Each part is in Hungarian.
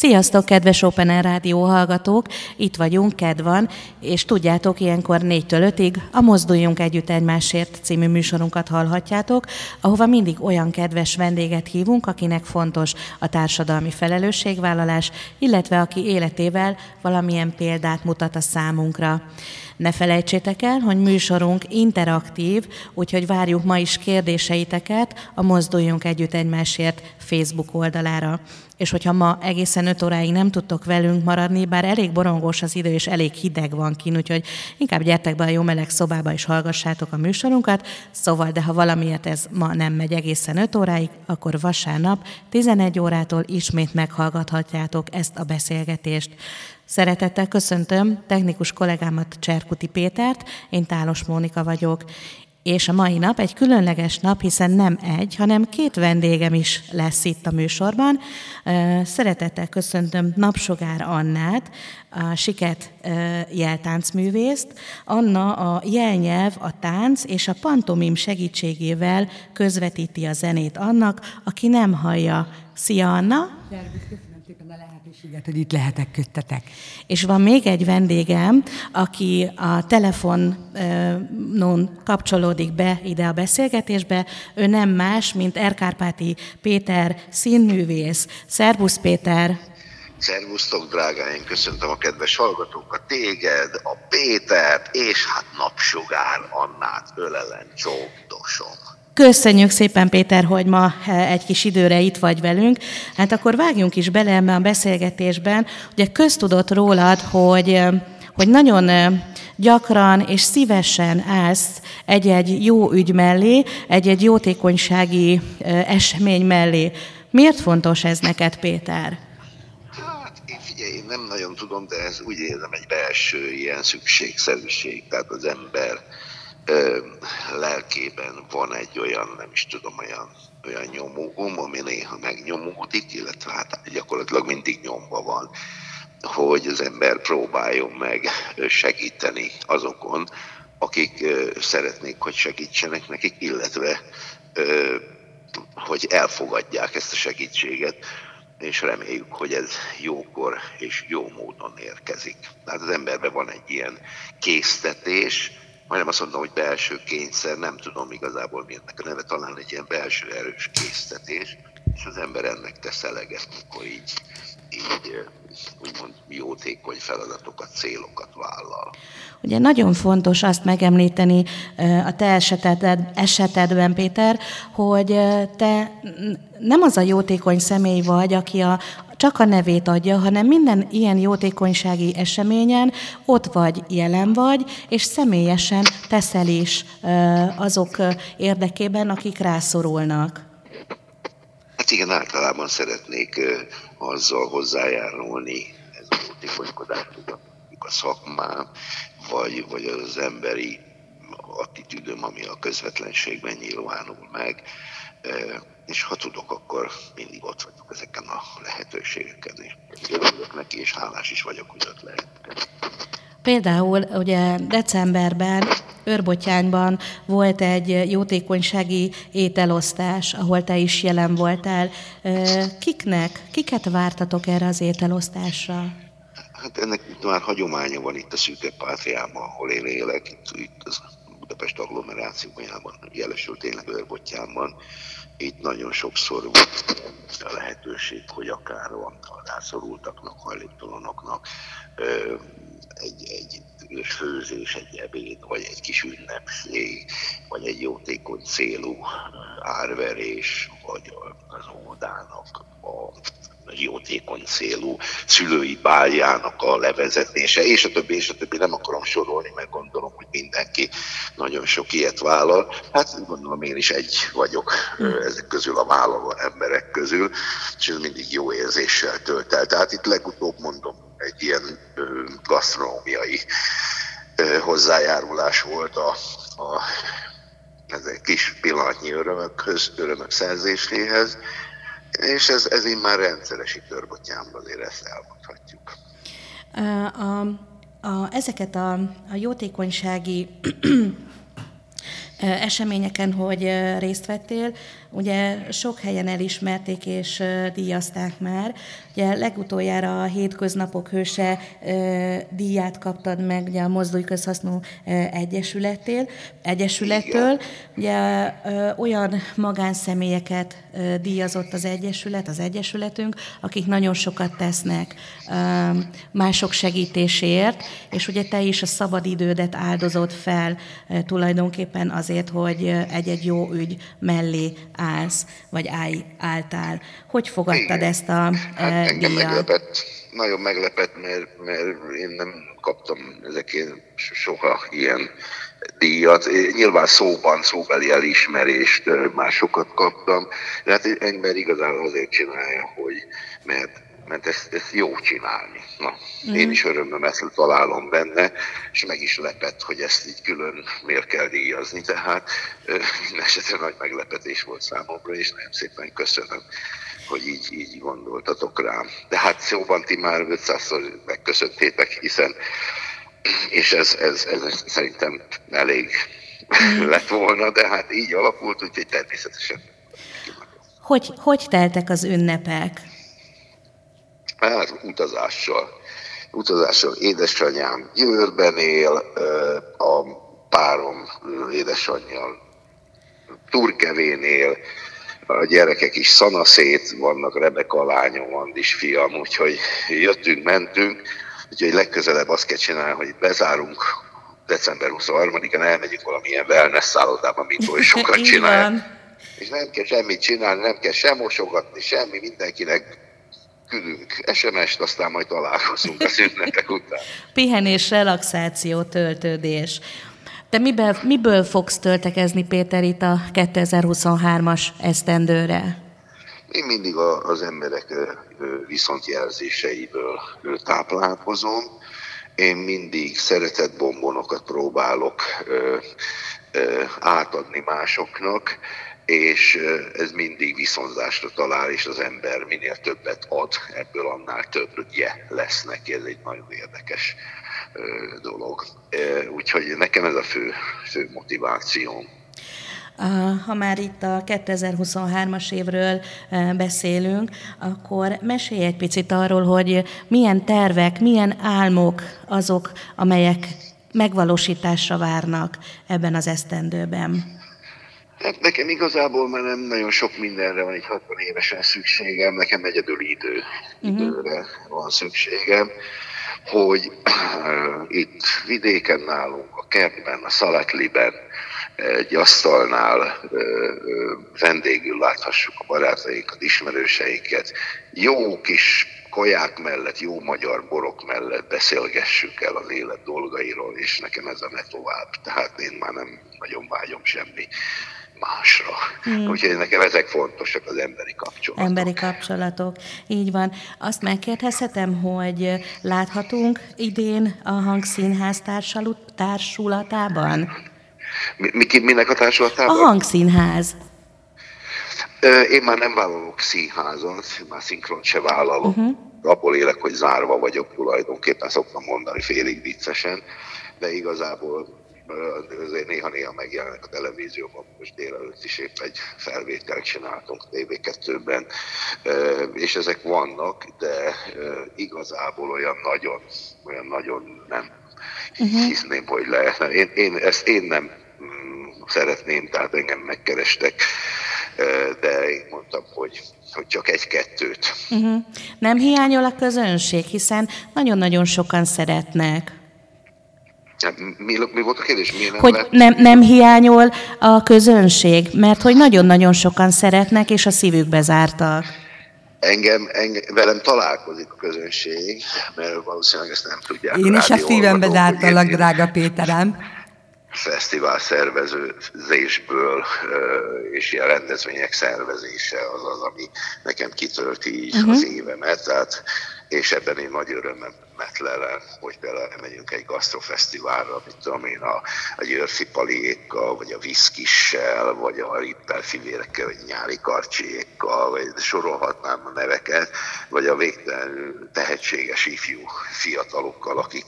Sziasztok, kedves Open Air Rádió hallgatók! Itt vagyunk, kedvan, és tudjátok, ilyenkor 4-től 5-ig a Mozduljunk Együtt Egymásért című műsorunkat hallhatjátok, ahova mindig olyan kedves vendéget hívunk, akinek fontos a társadalmi felelősségvállalás, illetve aki életével valamilyen példát mutat a számunkra. Ne felejtsétek el, hogy műsorunk interaktív, úgyhogy várjuk ma is kérdéseiteket a Mozduljunk Együtt Egymásért Facebook oldalára. És hogyha ma egészen 5 óráig nem tudtok velünk maradni, bár elég borongós az idő, és elég hideg van kin, úgyhogy inkább gyertek be a jó meleg szobába, és hallgassátok a műsorunkat. Szóval, de ha valamiért ez ma nem megy egészen 5 óráig, akkor vasárnap 11 órától ismét meghallgathatjátok ezt a beszélgetést. Szeretettel köszöntöm technikus kollégámat Cserkuti Pétert, én Tálos Mónika vagyok, és a mai nap egy különleges nap, hiszen nem egy, hanem két vendégem is lesz itt a műsorban. Szeretettel köszöntöm Napsogár Annát, a Siket jeltáncművészt. Anna a jelnyelv, a tánc és a pantomim segítségével közvetíti a zenét annak, aki nem hallja. Szia, Anna! Szervusz, lehetőséget, hogy itt lehetek köttetek. És van még egy vendégem, aki a telefonon kapcsolódik be ide a beszélgetésbe. Ő nem más, mint Erkárpáti Péter színművész. Szervusz Péter! Szervusztok, drágáim, köszöntöm a kedves hallgatókat, téged, a Pétert, és hát napsugár Annát ölelen csókdosom. Köszönjük szépen, Péter, hogy ma eh, egy kis időre itt vagy velünk. Hát akkor vágjunk is bele ebben a beszélgetésben. Ugye köztudott rólad, hogy, eh, hogy nagyon eh, gyakran és szívesen állsz egy-egy jó ügy mellé, egy-egy jótékonysági esemény mellé. Miért fontos ez neked, Péter? Hát, én nem nagyon tudom, de ez úgy érzem egy belső ilyen szükségszerűség. Tehát az ember lelkében van egy olyan, nem is tudom, olyan, olyan nyomógom, ami néha megnyomódik, illetve hát gyakorlatilag mindig nyomva van, hogy az ember próbáljon meg segíteni azokon, akik szeretnék, hogy segítsenek nekik, illetve hogy elfogadják ezt a segítséget, és reméljük, hogy ez jókor és jó módon érkezik. Tehát az emberben van egy ilyen késztetés, majdnem azt mondom, hogy belső kényszer, nem tudom igazából mi ennek a neve, talán egy ilyen belső erős késztetés, és az ember ennek tesz eleget, amikor így, így úgymond jótékony feladatokat, célokat vállal. Ugye nagyon fontos azt megemlíteni a te eseted, esetedben, Péter, hogy te nem az a jótékony személy vagy, aki a, csak a nevét adja, hanem minden ilyen jótékonysági eseményen ott vagy, jelen vagy, és személyesen teszel is azok érdekében, akik rászorulnak. Hát igen, általában szeretnék azzal hozzájárulni ez a jótékonykodás, a szakmám, vagy, vagy az emberi attitűdöm, ami a közvetlenségben nyilvánul meg, és ha tudok, akkor mindig ott vagyok ezeken a lehetőségeken, és örülök neki, és hálás is vagyok, hogy ott lehet. Például ugye decemberben Őrbotyányban volt egy jótékonysági ételosztás, ahol te is jelen voltál. Kiknek, kiket vártatok erre az ételosztásra? Hát ennek már hagyománya van itt a Szűke Pátriában, ahol én élek, itt, itt az Budapest agglomerációjában, jelesül tényleg Őrbotyánban itt nagyon sokszor volt a lehetőség, hogy akár a rászorultaknak, hajléktalanoknak egy, egy főzés, egy ebéd, vagy egy kis ünnepség, vagy egy jótékony célú árverés, vagy az óvodának a jótékony célú szülői báljának a levezetése, és a többi, és a többi, nem akarom sorolni, mert gondolom, hogy mindenki nagyon sok ilyet vállal. Hát gondolom én is egy vagyok ezek közül a vállaló emberek közül, és ez mindig jó érzéssel tölt el. Tehát itt legutóbb mondom, egy ilyen gasztronómiai hozzájárulás volt a, a ezek kis pillanatnyi örömökhöz, örömök szerzéséhez, és ez, ez így már rendszeres itt Örbotyámban, azért ezt elmondhatjuk. A a, ezeket a, a jótékonysági eseményeken, hogy részt vettél, ugye sok helyen elismerték és díjazták már. Ugye legutoljára a Hétköznapok Hőse díját kaptad meg ugye a Mozdulj Közhasznú Egyesületél, Egyesülettől. Ugye olyan magánszemélyeket díjazott az Egyesület, az Egyesületünk, akik nagyon sokat tesznek mások segítéséért, és ugye te is a szabadidődet áldozott fel tulajdonképpen azért, hogy egy-egy jó ügy mellé állsz, vagy állj, álltál. Hogy fogadtad Igen. ezt a hát engem díjat? meglepett, nagyon meglepett, mert, mert én nem kaptam ezekért soha ilyen díjat. Nyilván szóban, szóbeli elismerést másokat kaptam, de hát ember igazán azért csinálja, hogy mert mert ezt, ezt jó csinálni. Na, mm. én is örömömet találom benne, és meg is lepett, hogy ezt így külön miért kell díjazni, tehát minden esetre nagy meglepetés volt számomra, és nagyon szépen köszönöm, hogy így, így gondoltatok rám. De hát szóban ti már 500-szor megköszöntétek, hiszen és ez, ez, ez szerintem elég mm. lett volna, de hát így alakult, úgyhogy természetesen. Hogy, hogy teltek az ünnepek? Hát utazással. Utazással édesanyám Győrben él, a párom édesanyjal Turkevén él, a gyerekek is szanaszét vannak, Rebeka lányom, Andis fiam, úgyhogy jöttünk, mentünk, úgyhogy legközelebb azt kell csinálni, hogy bezárunk december 23-án, elmegyünk valamilyen wellness szállodába, mint oly sokat csinál. És nem kell semmit csinálni, nem kell sem mosogatni, semmi, mindenkinek küldünk SMS-t, aztán majd találkozunk a szünnepek után. Pihenés, relaxáció, töltődés. Te miből, miből fogsz töltekezni, Péter, itt a 2023-as esztendőre? Én mindig az emberek viszontjelzéseiből táplálkozom. Én mindig szeretett bombonokat próbálok átadni másoknak és ez mindig viszonzásra talál, és az ember minél többet ad, ebből annál többje lesz neki, ez egy nagyon érdekes dolog. Úgyhogy nekem ez a fő, fő motivációm. Ha már itt a 2023-as évről beszélünk, akkor mesélj egy picit arról, hogy milyen tervek, milyen álmok azok, amelyek megvalósításra várnak ebben az esztendőben. Hát nekem igazából már nem nagyon sok mindenre van, egy 60 évesen szükségem, nekem egyedül idő, uh-huh. időre van szükségem, hogy uh, itt vidéken nálunk, a kertben, a Szaletliben, egy asztalnál uh, vendégül láthassuk a barátainkat, ismerőseinket, jó kis kaják mellett, jó magyar borok mellett beszélgessük el az élet dolgairól, és nekem ez a ne tovább. Tehát én már nem nagyon vágyom semmi másra. Hmm. Úgyhogy nekem ezek fontosak, az emberi kapcsolatok. Emberi kapcsolatok, így van. Azt megkérdezhetem, hogy láthatunk idén a Hangszínház társulatában? Mi, mi, minek a társulatában? A Hangszínház. Én már nem vállalok színházat, már szinkront se vállalok. Uh-huh. Abból élek, hogy zárva vagyok tulajdonképpen, szoktam mondani félig viccesen, de igazából azért néha-néha megjelenek a televízióban, most délelőtt is épp egy felvételt csináltunk TV2-ben, és ezek vannak, de igazából olyan nagyon, olyan nagyon nem uh-huh. hogy lehetne. Én, én, ezt én nem mm, szeretném, tehát engem megkerestek, de én mondtam, hogy hogy csak egy-kettőt. Uh-huh. Nem hiányol a közönség, hiszen nagyon-nagyon sokan szeretnek. Mi, mi volt a kérdés? Miért nem hogy nem, nem hiányol a közönség, mert hogy nagyon-nagyon sokan szeretnek, és a szívükbe zártak. Engem, engem, velem találkozik a közönség, mert valószínűleg ezt nem tudják. Én is a szívembe zártalak, drága Péterem. Fesztivál szervezőzésből és ilyen rendezvények szervezése az az, ami nekem kitölti így uh-huh. az évemet. Tehát és ebben én nagy örömmet lelem, hogy például megyünk egy gasztrofesztiválra, mit tudom én, a, a győrfi paliékkal, vagy a viszkissel, vagy a rippel fivérekkel, vagy nyári karcsiékkal, vagy sorolhatnám a neveket, vagy a végtelen tehetséges ifjú fiatalokkal, akik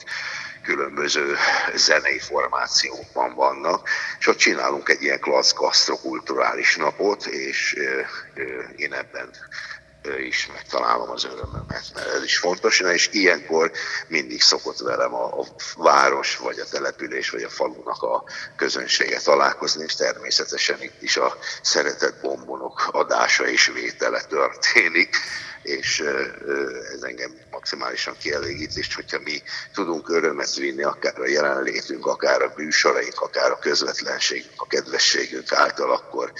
különböző zenei formációkban vannak, és ott csinálunk egy ilyen klassz gasztrokulturális napot, és én ebben is megtalálom az örömömet, mert ez is fontos, és ilyenkor mindig szokott velem a, a város, vagy a település, vagy a falunak a közönsége találkozni, és természetesen itt is a szeretett bombonok adása és vétele történik és ez engem maximálisan kielégít, és hogyha mi tudunk örömet vinni, akár a jelenlétünk, akár a műsoraink, akár a közvetlenségünk, a kedvességünk által, akkor,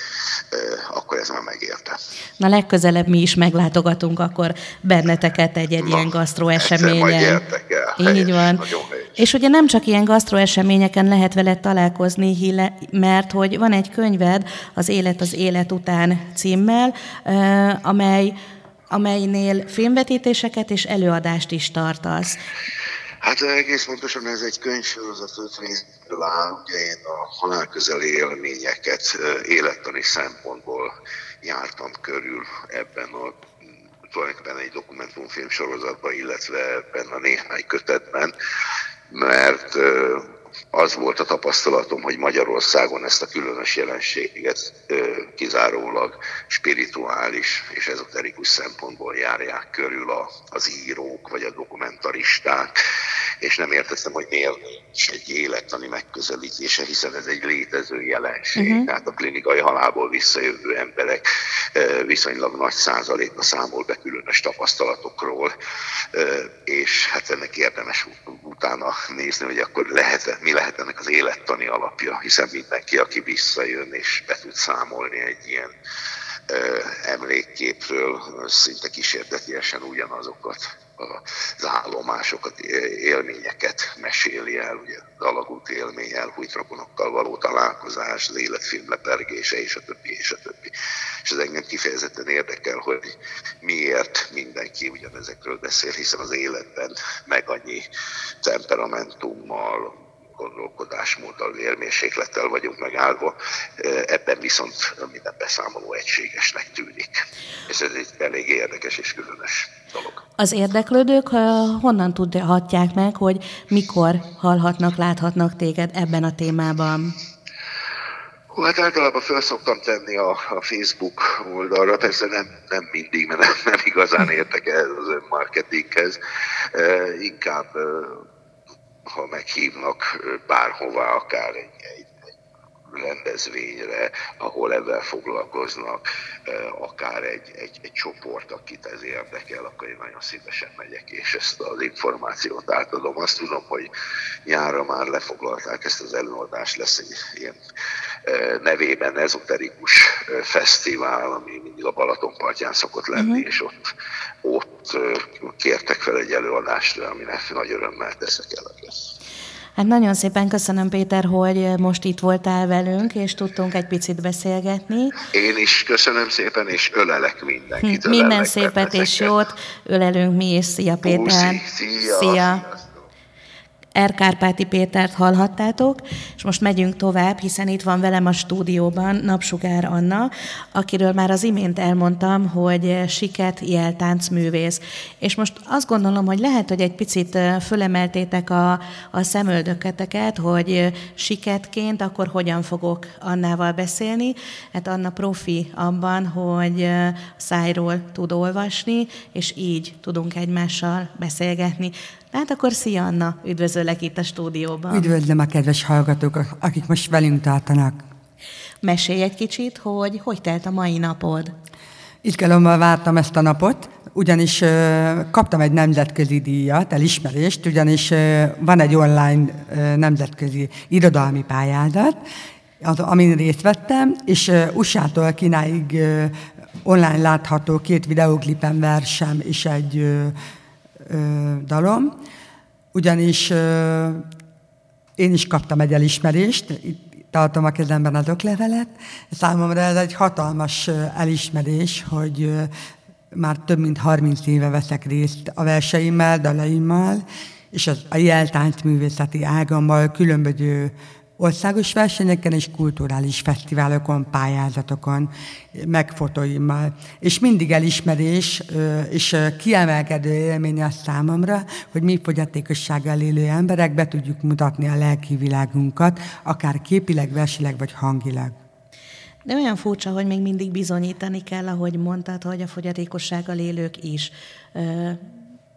akkor ez már megérte. Na legközelebb mi is meglátogatunk akkor benneteket egy-egy ilyen gasztró eseményen. Így van. És ugye nem csak ilyen gasztró eseményeken lehet veled találkozni, mert hogy van egy könyved, az Élet az élet után címmel, amely amelynél filmvetítéseket és előadást is tartasz. Hát egész pontosan ez egy könyvsorozat öt részből áll. Ugye én a halálközeli élményeket élettani szempontból jártam körül ebben a tulajdonképpen egy dokumentumfilm sorozatban, illetve ebben a néhány kötetben, mert az volt a tapasztalatom, hogy Magyarországon ezt a különös jelenséget kizárólag spirituális és ezoterikus szempontból járják körül a, az írók vagy a dokumentaristák, és nem értettem, hogy miért is egy élettani megközelítése, hiszen ez egy létező jelenség. Uh-huh. Tehát a klinikai halálból visszajövő emberek viszonylag nagy százaléka számol be különös tapasztalatokról, és hát ennek érdemes utána nézni, hogy akkor lehet mi lehet ennek az élettani alapja, hiszen mindenki, aki visszajön és be tud számolni egy ilyen emlékképről, szinte kísértetiesen ugyanazokat az állomásokat, élményeket meséli el, ugye dalagút élmény, elhújt rokonokkal való találkozás, az életfilm lepergése, és a többi, és a többi. És ez engem kifejezetten érdekel, hogy miért mindenki ugyanezekről beszél, hiszen az életben meg annyi temperamentummal, gondolkodásmóddal, vérmérséklettel vagyunk megállva, ebben viszont minden beszámoló egységesnek tűnik. És ez egy elég érdekes és különös dolog. Az érdeklődők honnan tudhatják meg, hogy mikor hallhatnak, láthatnak téged ebben a témában? Hát általában fel szoktam tenni a, a Facebook oldalra, persze nem, nem mindig, mert nem, nem igazán értek ehhez az önmarketinghez, e, inkább ha meghívnak bárhová, akár egy, egy, rendezvényre, ahol ebben foglalkoznak, akár egy, egy, egy csoport, akit ez érdekel, akkor én nagyon szívesen megyek, és ezt az információt átadom. Azt tudom, hogy nyára már lefoglalták ezt az előadást, lesz egy ilyen nevében ezoterikus fesztivál, ami mindig a Balatonpartján szokott lenni, uh-huh. és ott, ott kértek fel egy előadást, aminek nagy örömmel teszek eleget. Hát nagyon szépen köszönöm, Péter, hogy most itt voltál velünk, és tudtunk egy picit beszélgetni. Én is köszönöm szépen, és ölelek mindenkit. Minden szépet és jót, ölelünk mi is. Szia, Péter! Puszi, szia! szia. Erkárpáti Pétert hallhattátok, és most megyünk tovább, hiszen itt van velem a stúdióban Napsugár Anna, akiről már az imént elmondtam, hogy siket jeltáncművész. És most azt gondolom, hogy lehet, hogy egy picit fölemeltétek a, a szemöldöketeket, hogy siketként akkor hogyan fogok Annával beszélni. Hát Anna profi abban, hogy szájról tud olvasni, és így tudunk egymással beszélgetni. Hát akkor szia Anna, üdvözöllek itt a stúdióban. Üdvözlöm a kedves hallgatók, akik most velünk tartanak. Mesélj egy kicsit, hogy hogy telt a mai napod? Izgalommal vártam ezt a napot, ugyanis kaptam egy nemzetközi díjat, elismerést, ugyanis van egy online nemzetközi irodalmi pályázat, az, amin részt vettem, és USA-tól Kínáig online látható két videóklipem versem és egy dalom, ugyanis én is kaptam egy elismerést, itt tartom a kezemben az oklevelet. Számomra ez egy hatalmas elismerés, hogy már több mint 30 éve veszek részt a verseimmel, dalaimmal, és az, a jeltáncművészeti ágammal különböző országos versenyeken és kulturális fesztiválokon, pályázatokon, megfotóimmal. És mindig elismerés és kiemelkedő élmény a számomra, hogy mi fogyatékossággal élő emberek be tudjuk mutatni a lelki világunkat, akár képileg, versileg vagy hangilag. De olyan furcsa, hogy még mindig bizonyítani kell, ahogy mondtad, hogy a fogyatékossággal élők is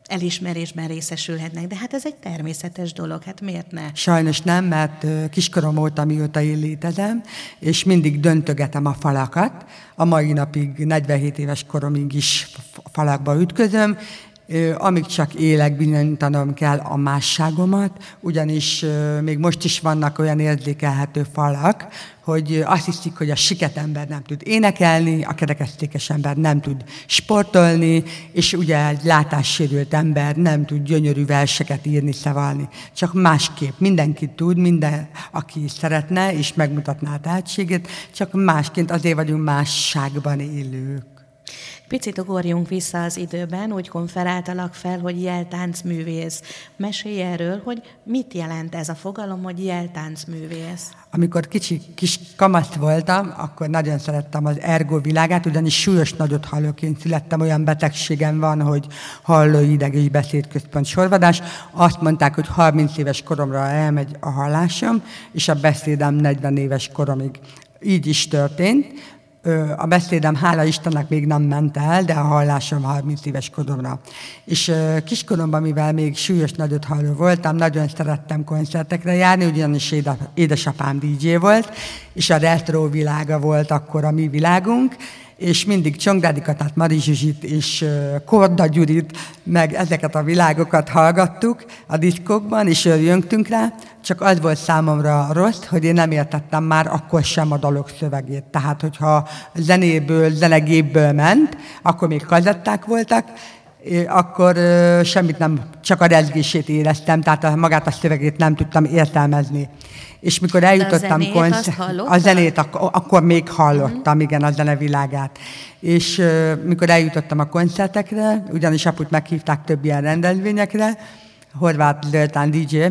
elismerésben részesülhetnek. De hát ez egy természetes dolog, hát miért ne? Sajnos nem, mert kiskorom óta, mióta én létezem, és mindig döntögetem a falakat. A mai napig, 47 éves koromig is falakba ütközöm, amíg csak élek, bizonyítanom kell a másságomat, ugyanis még most is vannak olyan érzékelhető falak, hogy azt hiszik, hogy a siket ember nem tud énekelni, a kerekesztékes ember nem tud sportolni, és ugye egy látássérült ember nem tud gyönyörű verseket írni, szavalni. Csak másképp. Mindenki tud, minden, aki szeretne, és megmutatná a tehetségét, csak másként azért vagyunk másságban élők. Picit ugorjunk vissza az időben, úgy konferáltalak fel, hogy jeltáncművész. Mesélj erről, hogy mit jelent ez a fogalom, hogy jeltáncművész. Amikor kicsi kis kamasz voltam, akkor nagyon szerettem az ergo világát, ugyanis súlyos nagyot hallóként születtem, olyan betegségem van, hogy hallóideg és beszédközpont sorvadás. Azt mondták, hogy 30 éves koromra elmegy a hallásom, és a beszédem 40 éves koromig. Így is történt a beszédem, hála Istennek még nem ment el, de a hallásom 30 éves koromra. És kiskoromban, mivel még súlyos nagyot halló voltam, nagyon szerettem koncertekre járni, ugyanis édesapám DJ volt, és a retro világa volt akkor a mi világunk, és mindig Csongrádi Katát, Mari Zsuzsit és Korda Gyurit, meg ezeket a világokat hallgattuk a diszkokban, és jöntünk rá, csak az volt számomra rossz, hogy én nem értettem már akkor sem a dalok szövegét. Tehát, hogyha zenéből, zenegépből ment, akkor még kazetták voltak, akkor semmit nem, csak a rezgését éreztem, tehát magát a szövegét nem tudtam értelmezni. És mikor eljutottam a koncer- a zenét ak- akkor még hallottam, uh-huh. igen, a zenevilágát. És uh, mikor eljutottam a koncertekre, ugyanis aput meghívták több ilyen rendezvényekre, Horváth Zoltán DJ,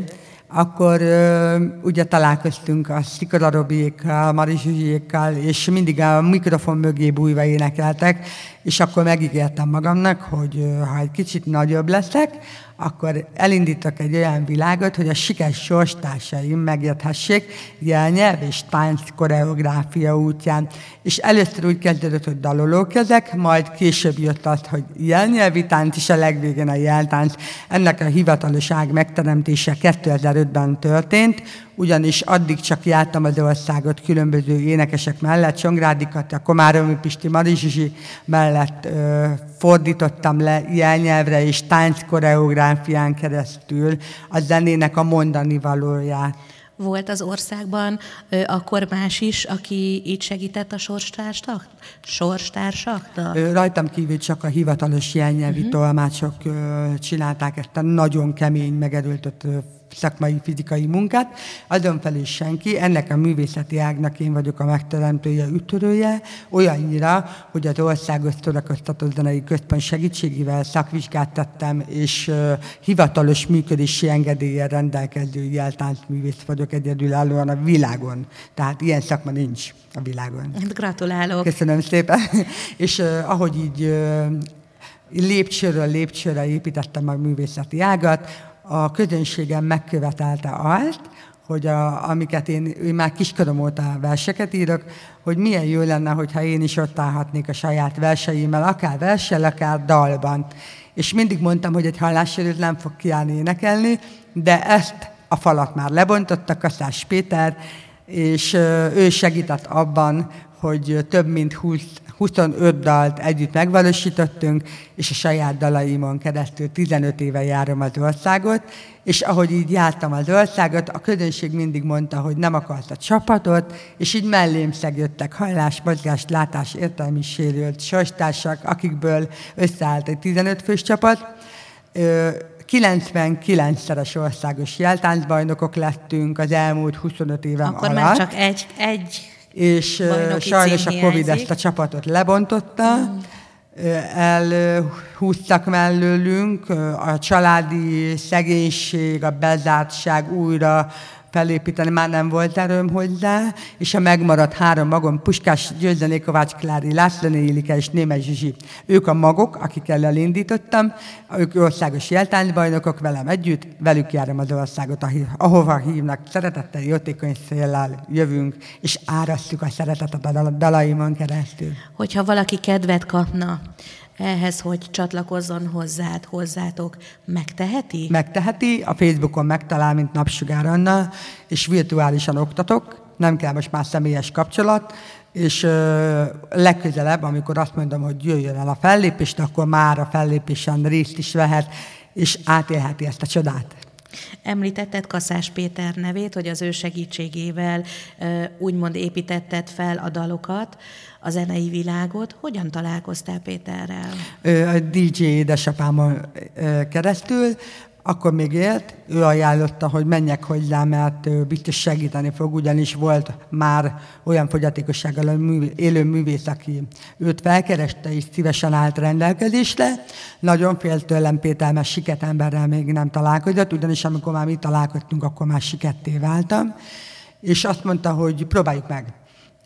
akkor uh, ugye találkoztunk a Szikora Robiékkal, Mari Zsuzsiékkal, és mindig a mikrofon mögé bújva énekeltek, és akkor megígértem magamnak, hogy ha egy kicsit nagyobb leszek, akkor elindítok egy olyan világot, hogy a sikeres sorstársaim megérthessék jelnyelv és tánc koreográfia útján. És először úgy kezdődött, hogy dalolókezek, majd később jött az, hogy jelnyelvi tánc, és a legvégén a jeltánc. Ennek a hivataloság megteremtése 2005-ben történt, ugyanis addig csak jártam az országot különböző énekesek mellett, Csongrádikat, a Komáromi Pisti Marizsizsi mellett ö, fordítottam le jelnyelvre és tánc koreográfián keresztül a zenének a mondani valóját. Volt az országban ö, akkor más is, aki így segített a sorstársak? sorstársaknak? Rajtam kívül csak a hivatalos jelnyelvi uh-huh. tolmácsok ö, csinálták ezt a nagyon kemény, megerőltött szakmai fizikai munkát, azon felül senki, ennek a művészeti ágnak én vagyok a megteremtője, ütörője, olyannyira, hogy az Országos Szórakoztató Zenei Központ segítségével szakvizsgát tettem, és uh, hivatalos működési engedéllyel rendelkező jeltáncművész vagyok egyedülállóan a világon. Tehát ilyen szakma nincs a világon. Hát gratulálok. Köszönöm szépen. és uh, ahogy így uh, lépcsőről lépcsőre építettem a művészeti ágat, a közönségem megkövetelte azt, hogy a, amiket én, én már kiskorom óta verseket írok, hogy milyen jó lenne, hogyha én is ott állhatnék a saját verseimmel, akár versel, akár dalban. És mindig mondtam, hogy egy hallássérült nem fog kiállni énekelni, de ezt a falat már lebontotta Kaszás Péter, és ő segített abban, hogy több mint 20 25 dalt együtt megvalósítottunk, és a saját dalaimon keresztül 15 éve járom az országot, és ahogy így jártam az országot, a közönség mindig mondta, hogy nem akart a csapatot, és így mellém szegődtek hallás, mozgás, látás, értelmi sérült sorstársak, akikből összeállt egy 15 fős csapat. 99-szeres országos jeltáncbajnokok lettünk az elmúlt 25 évem Akkor alatt. már csak egy, egy és sajnos a Covid ezt a csapatot lebontotta, mm. elhúztak mellőlünk, a családi szegénység, a bezártság újra felépíteni, már nem volt erőm hozzá, és a megmaradt három magom, Puskás Győzené, Kovács Klári, Lászlóné Ilike és Németh Zsizsi. Ők a magok, akikkel elindítottam, ők országos jeltánybajnokok velem együtt, velük járom az országot, ahova hívnak, szeretettel, jótékony széllel jövünk, és árasztjuk a szeretetet a dalaimon keresztül. Hogyha valaki kedvet kapna ehhez, hogy csatlakozzon hozzád, hozzátok, megteheti? Megteheti, a Facebookon megtalál, mint Napsugár Anna, és virtuálisan oktatok, nem kell most már személyes kapcsolat, és ö, legközelebb, amikor azt mondom, hogy jöjjön el a fellépést, akkor már a fellépésen részt is vehet, és átélheti ezt a csodát. Említetted Kaszás Péter nevét, hogy az ő segítségével úgymond építetted fel a dalokat, a zenei világot. Hogyan találkoztál Péterrel? A DJ édesapámon keresztül, akkor még élt, ő ajánlotta, hogy menjek hozzá, mert biztos segíteni fog, ugyanis volt már olyan fogyatékossággal élő művész, aki őt felkereste és szívesen állt rendelkezésre. Nagyon fél tőlem Péter, mert siket emberrel még nem találkozott, ugyanis amikor már mi találkoztunk, akkor már siketté váltam. És azt mondta, hogy próbáljuk meg.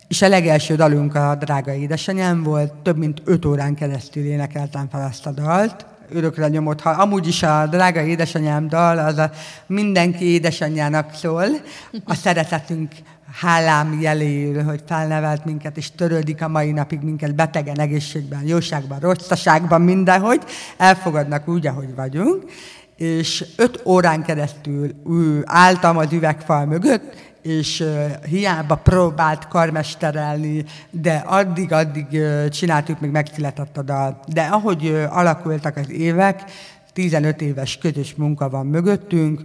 És a legelső dalunk a Drága édesanyám volt, több mint öt órán keresztül énekeltem fel azt a dalt, örökre nyomott. Ha amúgy is a drága édesanyám dal, az a mindenki édesanyjának szól, a szeretetünk hálám jeléül, hogy felnevelt minket, és törődik a mai napig minket betegen, egészségben, jóságban, rosszaságban, mindenhogy, elfogadnak úgy, ahogy vagyunk, és öt órán keresztül álltam az üvegfal mögött, és hiába próbált karmesterelni, de addig-addig csináltuk, még megszületett a dal. De ahogy alakultak az évek, 15 éves közös munka van mögöttünk,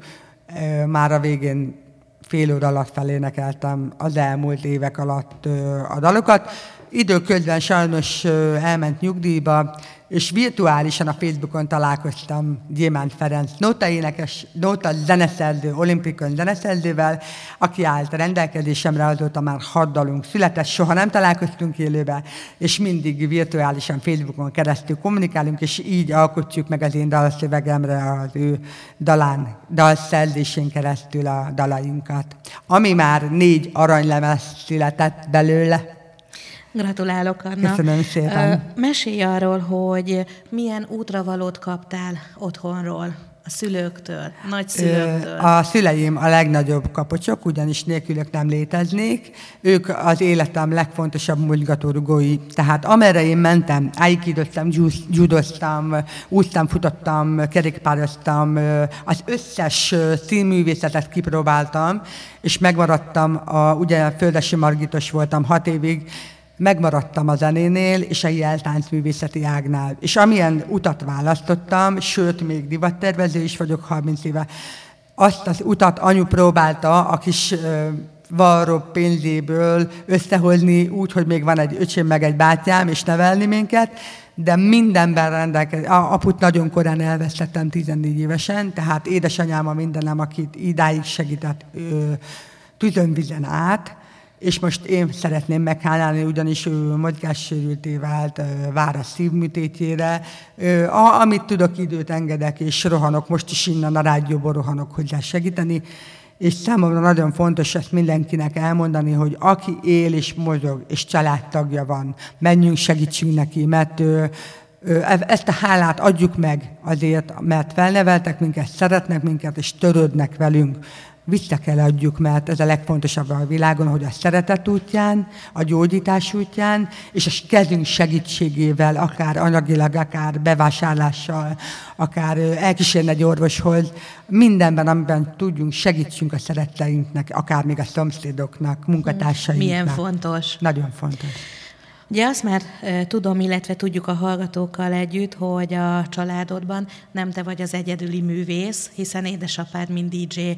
már a végén fél óra alatt felénekeltem az elmúlt évek alatt a dalokat. Időközben sajnos elment nyugdíjba, és virtuálisan a Facebookon találkoztam Gyémánt Ferenc nóta énekes, nóta zeneszerző, olimpikon zeneszerzővel, aki állt a rendelkezésemre, azóta már hat dalunk született, soha nem találkoztunk élőben, és mindig virtuálisan Facebookon keresztül kommunikálunk, és így alkotjuk meg az én dalszövegemre az ő dalán, dalszerzésén keresztül a dalainkat. Ami már négy aranylemez született belőle. Gratulálok, Anna. Köszönöm szépen. Mesélj arról, hogy milyen útravalót kaptál otthonról a szülőktől, nagyszülőktől? A szüleim a legnagyobb kapocsok, ugyanis nélkülök nem léteznék. Ők az életem legfontosabb mozgatórugói. Tehát amerre én mentem, aikidoztam, judoztam, úsztam, futottam, kerékpároztam, az összes színművészetet kipróbáltam, és megmaradtam, a, ugye Földesi Margitos voltam hat évig, megmaradtam a zenénél és a jeltáncművészeti ágnál. És amilyen utat választottam, sőt, még divattervező is vagyok 30 éve, azt az utat anyu próbálta a kis varró pénzéből összehozni úgy, hogy még van egy öcsém meg egy bátyám, és nevelni minket, de mindenben rendelkezik. Aput nagyon korán elvesztettem 14 évesen, tehát édesanyám a mindenem, akit idáig segített tüzönvizen át, és most én szeretném meghálálni, ugyanis ő mozgássérülté vált, vár a szívműtétjére. Amit tudok, időt engedek, és rohanok, most is innen a rádióból rohanok hozzá segíteni. És számomra nagyon fontos ezt mindenkinek elmondani, hogy aki él és mozog, és családtagja van, menjünk, segítsünk neki, mert ő, ezt a hálát adjuk meg azért, mert felneveltek minket, szeretnek minket, és törődnek velünk vissza kell adjuk, mert ez a legfontosabb a világon, hogy a szeretet útján, a gyógyítás útján, és a kezünk segítségével, akár anyagilag, akár bevásárlással, akár elkísérni egy orvoshoz, mindenben, amiben tudjunk, segítsünk a szeretteinknek, akár még a szomszédoknak, munkatársainknak. Milyen fontos. Nagyon fontos. Ugye azt már tudom, illetve tudjuk a hallgatókkal együtt, hogy a családodban nem te vagy az egyedüli művész, hiszen édesapád mind DJ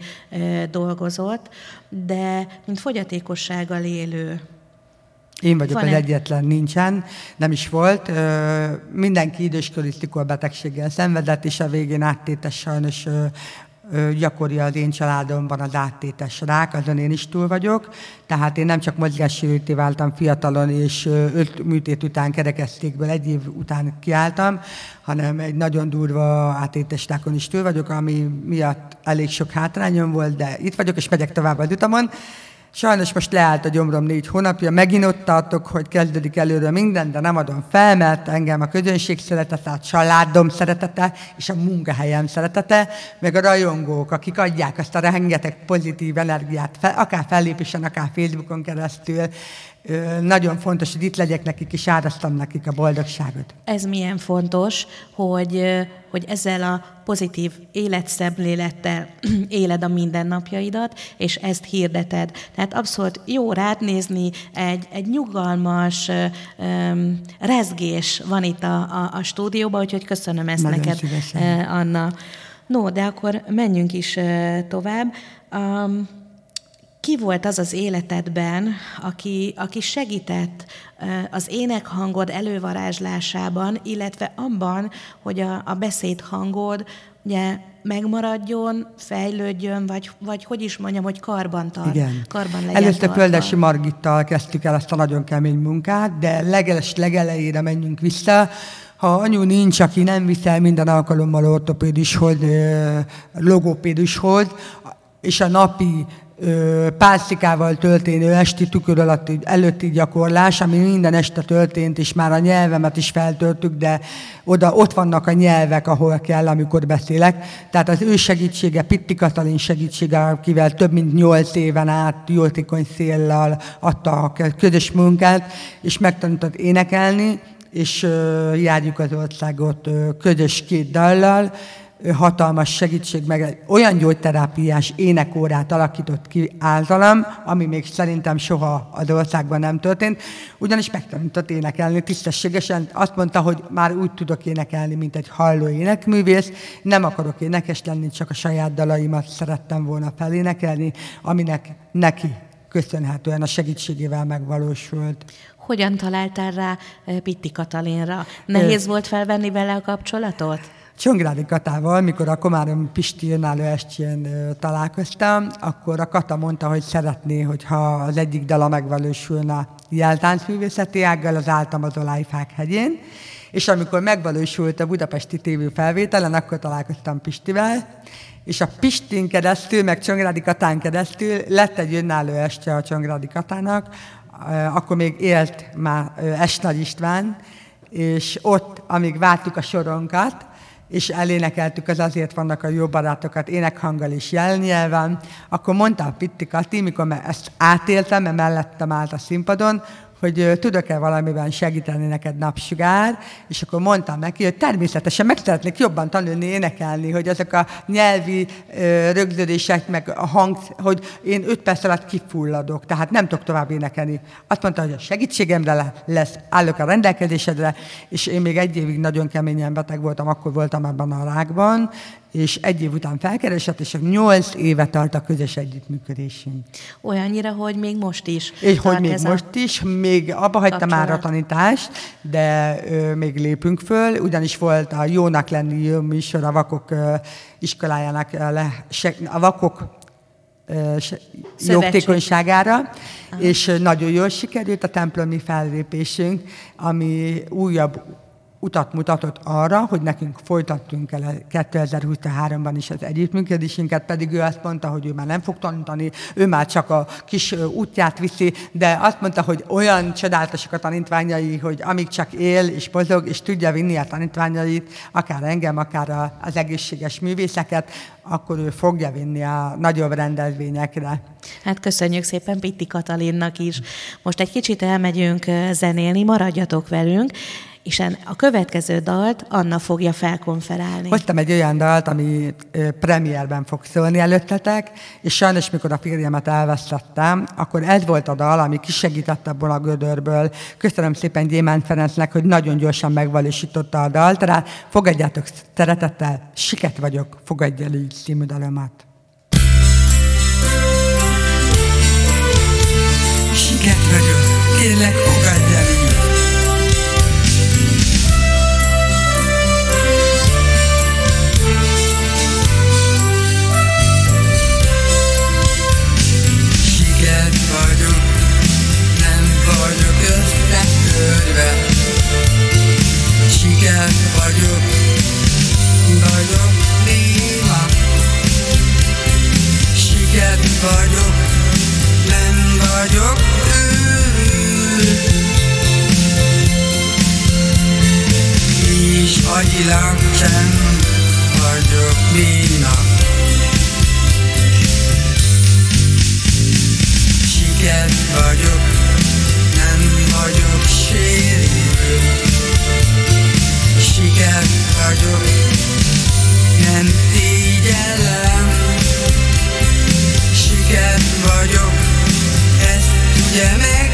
dolgozott, de mint fogyatékossággal élő én vagyok Van az egyetlen, nincsen, nem is volt. Mindenki időskori betegséggel szenvedett, és a végén áttétes sajnos gyakori az én családomban az áttétes rák, azon én is túl vagyok. Tehát én nem csak mozgássérülté váltam fiatalon, és öt műtét után kerekeztékből egy év után kiálltam, hanem egy nagyon durva áttétes rákon is túl vagyok, ami miatt elég sok hátrányom volt, de itt vagyok, és megyek tovább az utamon. Sajnos most leállt a gyomrom négy hónapja, megint ott tartok, hogy kezdődik előre minden, de nem adom fel, mert engem a közönség szeretete, a családom szeretete és a munkahelyem szeretete, meg a rajongók, akik adják azt a rengeteg pozitív energiát, akár fellépésen, akár Facebookon keresztül, nagyon fontos, hogy itt legyek nekik, és árasztam nekik a boldogságot. Ez milyen fontos, hogy, hogy ezzel a pozitív életszemlélettel éled a mindennapjaidat, és ezt hirdeted. Tehát abszolút jó rád nézni, egy, egy nyugalmas um, rezgés van itt a, a, a stúdióban, úgyhogy köszönöm ezt Nagyon neked, szívesen. Anna. No, de akkor menjünk is tovább. Um, ki volt az az életedben, aki, aki segített az énekhangod elővarázslásában, illetve abban, hogy a, a beszédhangod ugye megmaradjon, fejlődjön, vagy, vagy hogy is mondjam, hogy karban tart. Igen. Karban legyen Először Földesi Margittal kezdtük el ezt a nagyon kemény munkát, de legeles legelejére menjünk vissza, ha anyu nincs, aki nem viszel minden alkalommal ortopédushoz, logopédushoz, és a napi pásztikával történő esti tükör alatti, előtti gyakorlás, ami minden este történt, és már a nyelvemet is feltöltük, de oda, ott vannak a nyelvek, ahol kell, amikor beszélek. Tehát az ő segítsége, Pitti Katalin segítsége, akivel több mint nyolc éven át jótékony széllal adta a közös munkát, és megtanított énekelni, és járjuk az országot közös két dallal, hatalmas segítség, meg olyan gyógyterápiás énekórát alakított ki általam, ami még szerintem soha az országban nem történt, ugyanis megtanított énekelni tisztességesen. Azt mondta, hogy már úgy tudok énekelni, mint egy halló énekművész, nem akarok énekes lenni, csak a saját dalaimat szerettem volna felénekelni, aminek neki köszönhetően a segítségével megvalósult. Hogyan találtál rá Pitti Katalinra? Nehéz volt felvenni vele a kapcsolatot? Csongrádi Katával, mikor a Komárom Pisti önálló estjén találkoztam, akkor a Kata mondta, hogy szeretné, hogyha az egyik dala megvalósulna jeltáncművészeti ággal, az álltam az Olájfák hegyén, és amikor megvalósult a budapesti tévő felvételen, akkor találkoztam Pistivel, és a Pistin keresztül, meg Csongrádi Katán keresztül lett egy önálló este a Csongrádi Katának, akkor még élt már Esnagy István, és ott, amíg vártuk a soronkat, és elénekeltük az Azért vannak a jó barátokat énekhanggal és jelnyelven, akkor mondta a Pitti Kati, mikor ezt átéltem, mert mellettem állt a színpadon, hogy tudok-e valamiben segíteni neked napsugár, és akkor mondtam neki, hogy természetesen meg szeretnék jobban tanulni énekelni, hogy azok a nyelvi rögződések, meg a hang, hogy én öt perc alatt kifulladok, tehát nem tudok tovább énekelni. Azt mondta, hogy a segítségemre lesz, állok a rendelkezésedre, és én még egy évig nagyon keményen beteg voltam, akkor voltam ebben a rákban, és egy év után felkeresett, és nyolc éve tart a közös együttműködésünk. Olyannyira, hogy még most is. És hogy még most is, még abba hagytam már a tanítást, de ö, még lépünk föl, ugyanis volt a Jónak lenni műsor a vakok ö, iskolájának, le, se, a vakok jogtékonyságára, és nagyon jól sikerült a templomi fellépésünk, ami újabb utat mutatott arra, hogy nekünk folytattunk el 2023-ban is az együttműködésünket, pedig ő azt mondta, hogy ő már nem fog tanítani, ő már csak a kis útját viszi, de azt mondta, hogy olyan csodálatosak a tanítványai, hogy amíg csak él és pozog, és tudja vinni a tanítványait, akár engem, akár az egészséges művészeket, akkor ő fogja vinni a nagyobb rendezvényekre. Hát köszönjük szépen Pitti Katalinnak is. Most egy kicsit elmegyünk zenélni, maradjatok velünk, és a következő dalt Anna fogja felkonferálni. Hoztam egy olyan dalt, ami premierben fog szólni előttetek, és sajnos, mikor a férjemet elvesztettem, akkor ez volt a dal, ami kisegített abból a gödörből. Köszönöm szépen Gyémán Ferencnek, hogy nagyon gyorsan megvalósította a dalt, rá fogadjátok szeretettel, siket vagyok, fogadj el így című dalomat. Siket vagyok, kérlek fogadj el így. Agyilag sem vagyok néma Siker vagyok, nem vagyok sérült Siker vagyok, nem tégyellem Siker vagyok, ezt ugye meg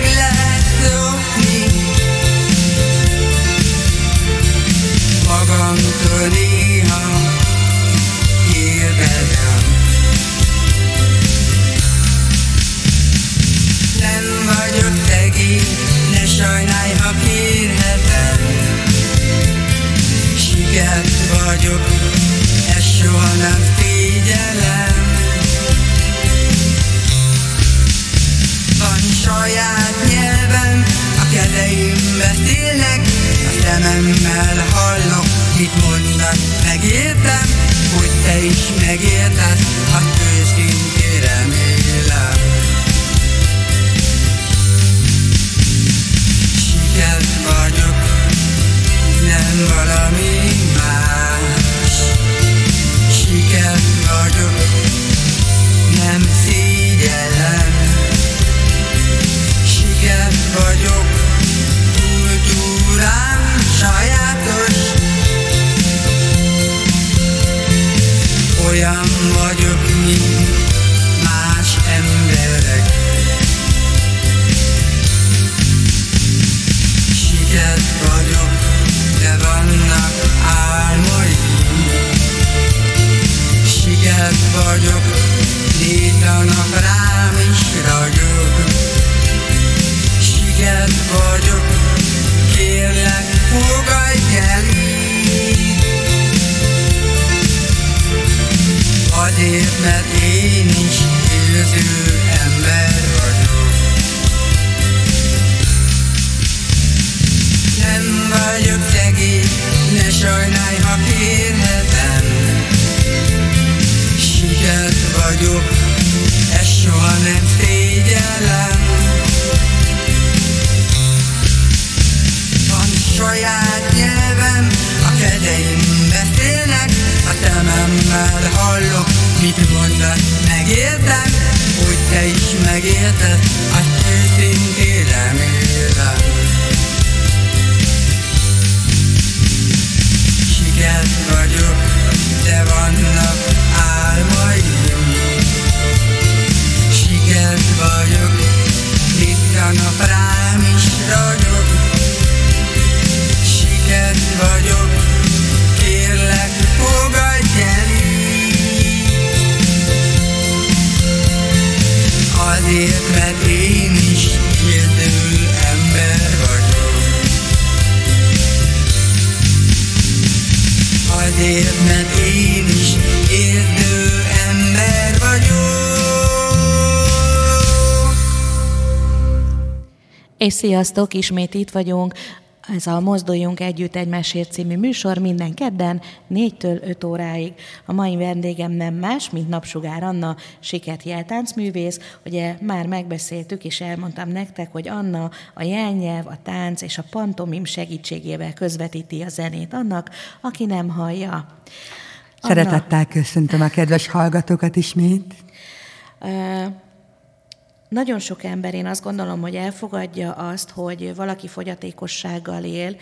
sajnálj, ha kérhetem. Sikert vagyok, ezt soha nem szégyellem Van saját nyelvem, a kezeim beszélnek A szememmel hallok, mit mondasz, megértem Hogy te is megérted, azt őszintén remélem Sikert vagyok, de vannak álmaim. Sikert vagyok, itt a nap is ragyog. Sikert vagyok, kérlek fogadj el. Azért, mert én is Azért, mert én is érdő ember vagyok És sziasztok, ismét itt vagyunk. Ez a Mozduljunk Együtt Egymásért című műsor minden kedden 4-től 5 óráig. A mai vendégem nem más, mint Napsugár Anna, siket jeltáncművész. Ugye már megbeszéltük és elmondtam nektek, hogy Anna a jelnyelv, a tánc és a pantomim segítségével közvetíti a zenét annak, aki nem hallja. Szeretettel köszöntöm a kedves hallgatókat ismét. Anna, nagyon sok ember, én azt gondolom, hogy elfogadja azt, hogy valaki fogyatékossággal él,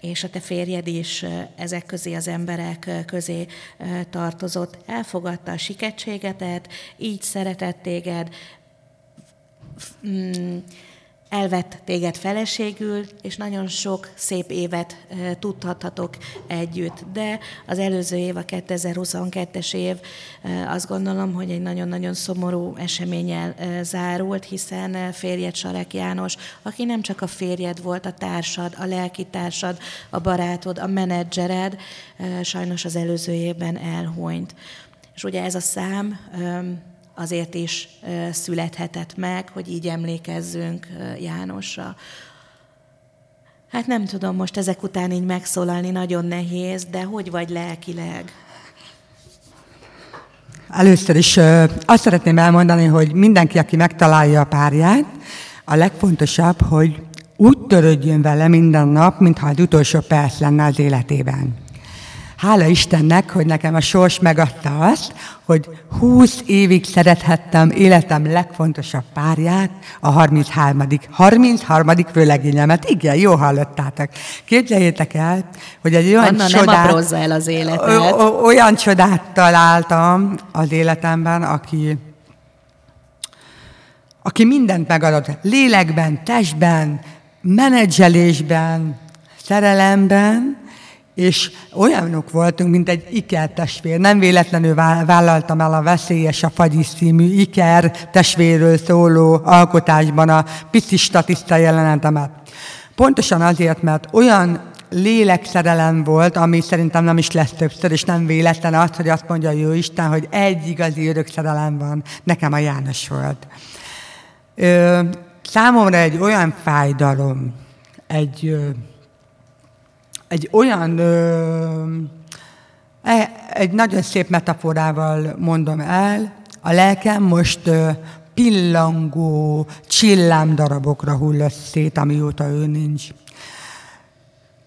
és a te férjed is ezek közé az emberek közé tartozott. Elfogadta a siketségetet, így szeretett téged, mm, elvett téged feleségül, és nagyon sok szép évet tudhathatok együtt. De az előző év, a 2022-es év azt gondolom, hogy egy nagyon-nagyon szomorú eseménnyel zárult, hiszen férjed Sarek János, aki nem csak a férjed volt, a társad, a lelkitársad, a barátod, a menedzsered, sajnos az előző évben elhunyt. És ugye ez a szám azért is születhetett meg, hogy így emlékezzünk Jánosra. Hát nem tudom most ezek után így megszólalni, nagyon nehéz, de hogy vagy lelkileg? Először is azt szeretném elmondani, hogy mindenki, aki megtalálja a párját, a legfontosabb, hogy úgy törődjön vele minden nap, mintha az utolsó perc lenne az életében. Hála Istennek, hogy nekem a sors megadta azt, hogy 20 évig szerethettem életem legfontosabb párját, a 33. 33. vőlegényemet. Igen, jó hallottátok. Képzeljétek el, hogy egy olyan Anna, csodát... nem el az életet. Olyan csodát találtam az életemben, aki aki mindent megadott. Lélekben, testben, menedzselésben, szerelemben, és olyanok voltunk, mint egy Iker testvér. Nem véletlenül vállaltam el a Veszélyes a Fagyis című Iker testvérről szóló alkotásban a pici statiszta jelenetemet. Pontosan azért, mert olyan lélekszerelem volt, ami szerintem nem is lesz többször, és nem véletlen az, hogy azt mondja a jó Isten, hogy egy igazi örök szerelem van. Nekem a János volt. Ö, számomra egy olyan fájdalom, egy ö, egy olyan, ö, e, egy nagyon szép metaforával mondom el, a lelkem most ö, pillangó csillámdarabokra hullott szét, amióta ő nincs.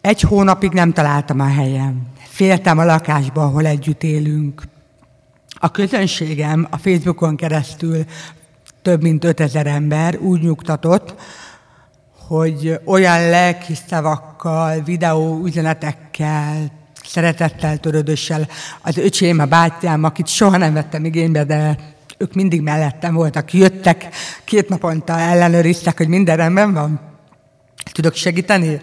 Egy hónapig nem találtam a helyem. Féltem a lakásba, ahol együtt élünk. A közönségem a Facebookon keresztül több mint 5000 ember úgy nyugtatott, hogy olyan lelki szavakkal, videó üzenetekkel, szeretettel, törődössel az öcsém, a bátyám, akit soha nem vettem igénybe, de ők mindig mellettem voltak, jöttek, két naponta ellenőriztek, hogy minden rendben van. Tudok segíteni?